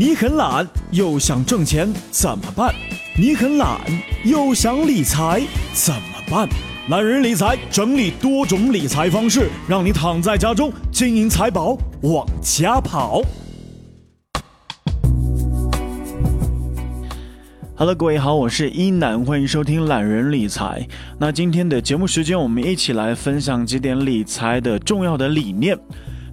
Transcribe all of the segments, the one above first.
你很懒又想挣钱怎么办？你很懒又想理财怎么办？懒人理财整理多种理财方式，让你躺在家中，金银财宝往家跑。Hello，各位好，我是一楠，欢迎收听懒人理财。那今天的节目时间，我们一起来分享几点理财的重要的理念。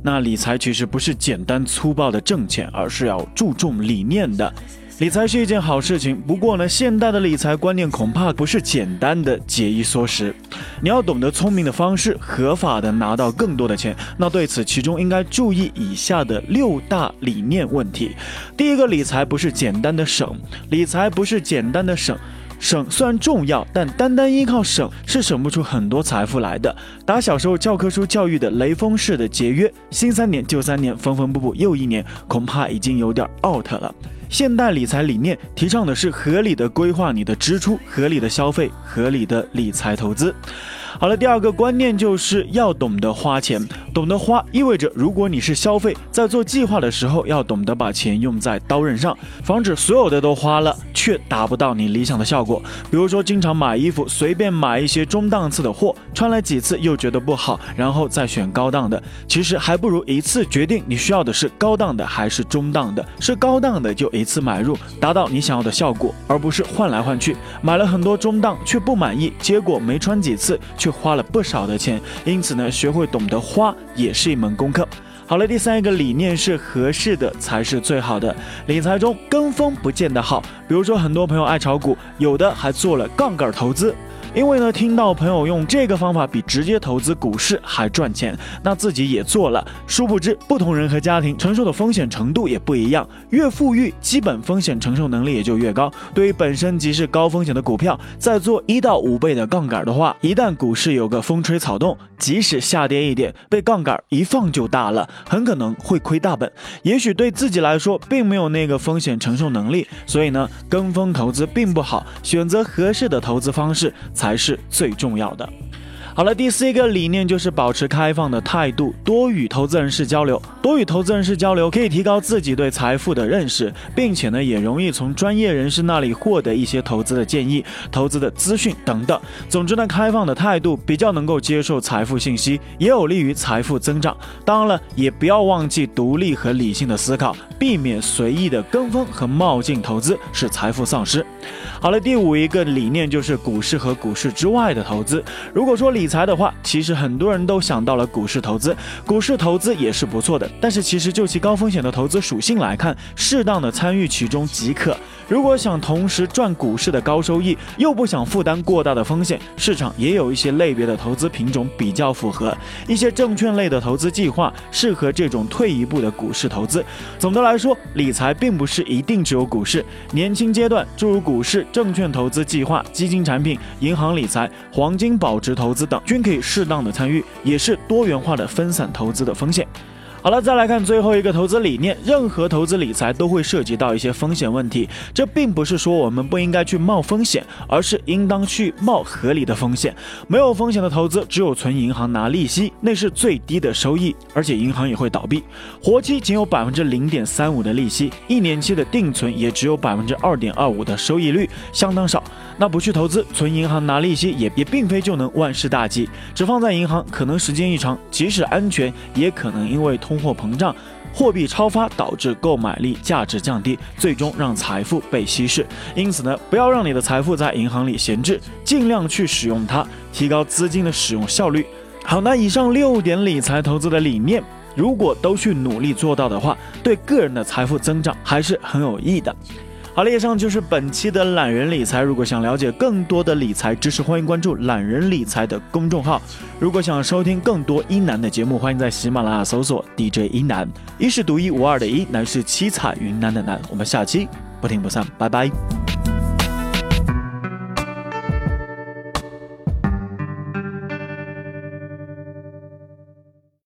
那理财其实不是简单粗暴的挣钱，而是要注重理念的。理财是一件好事情，不过呢，现代的理财观念恐怕不是简单的节衣缩食。你要懂得聪明的方式，合法的拿到更多的钱。那对此，其中应该注意以下的六大理念问题。第一个，理财不是简单的省，理财不是简单的省。省虽然重要，但单单依靠省是省不出很多财富来的。打小时候教科书教育的雷锋式的节约，新三年旧三年，缝缝补补又一年，恐怕已经有点 out 了。现代理财理念提倡的是合理的规划你的支出，合理的消费，合理的理财投资。好了，第二个观念就是要懂得花钱。懂得花意味着，如果你是消费，在做计划的时候，要懂得把钱用在刀刃上，防止所有的都花了，却达不到你理想的效果。比如说，经常买衣服，随便买一些中档次的货，穿了几次又觉得不好，然后再选高档的。其实还不如一次决定你需要的是高档的还是中档的，是高档的就一次买入，达到你想要的效果，而不是换来换去，买了很多中档却不满意，结果没穿几次却花了不少的钱。因此呢，学会懂得花。也是一门功课。好了，第三一个理念是合适的才是最好的。理财中跟风不见得好，比如说很多朋友爱炒股，有的还做了杠杆投资。因为呢，听到朋友用这个方法比直接投资股市还赚钱，那自己也做了。殊不知，不同人和家庭承受的风险程度也不一样，越富裕，基本风险承受能力也就越高。对于本身即是高风险的股票，再做一到五倍的杠杆的话，一旦股市有个风吹草动，即使下跌一点，被杠杆一放就大了，很可能会亏大本。也许对自己来说，并没有那个风险承受能力，所以呢，跟风投资并不好，选择合适的投资方式才。是最重要的。好了，第四一个理念就是保持开放的态度，多与投资人士交流。多与投资人士交流可以提高自己对财富的认识，并且呢，也容易从专业人士那里获得一些投资的建议、投资的资讯等等。总之呢，开放的态度比较能够接受财富信息，也有利于财富增长。当然了，也不要忘记独立和理性的思考，避免随意的跟风和冒进投资，使财富丧失。好了，第五一个理念就是股市和股市之外的投资。如果说理财的话，其实很多人都想到了股市投资，股市投资也是不错的。但是其实就其高风险的投资属性来看，适当的参与其中即可。如果想同时赚股市的高收益，又不想负担过大的风险，市场也有一些类别的投资品种比较符合。一些证券类的投资计划适合这种退一步的股市投资。总的来说，理财并不是一定只有股市。年轻阶段诸如股市、证券投资计划、基金产品、银行理财、黄金保值投资等，均可以适当的参与，也是多元化的分散投资的风险。好了，再来看最后一个投资理念。任何投资理财都会涉及到一些风险问题，这并不是说我们不应该去冒风险，而是应当去冒合理的风险。没有风险的投资，只有存银行拿利息，那是最低的收益，而且银行也会倒闭。活期仅有百分之零点三五的利息，一年期的定存也只有百分之二点二五的收益率，相当少。那不去投资，存银行拿利息也也并非就能万事大吉。只放在银行，可能时间一长，即使安全，也可能因为通货膨胀、货币超发导致购买力价值降低，最终让财富被稀释。因此呢，不要让你的财富在银行里闲置，尽量去使用它，提高资金的使用效率。好，那以上六点理财投资的理念，如果都去努力做到的话，对个人的财富增长还是很有益的。好了，以上就是本期的懒人理财。如果想了解更多的理财知识，欢迎关注懒人理财的公众号。如果想收听更多一南的节目，欢迎在喜马拉雅搜索 DJ 一南。一是独一无二的一，南是七彩云南的南。我们下期不听不散，拜拜。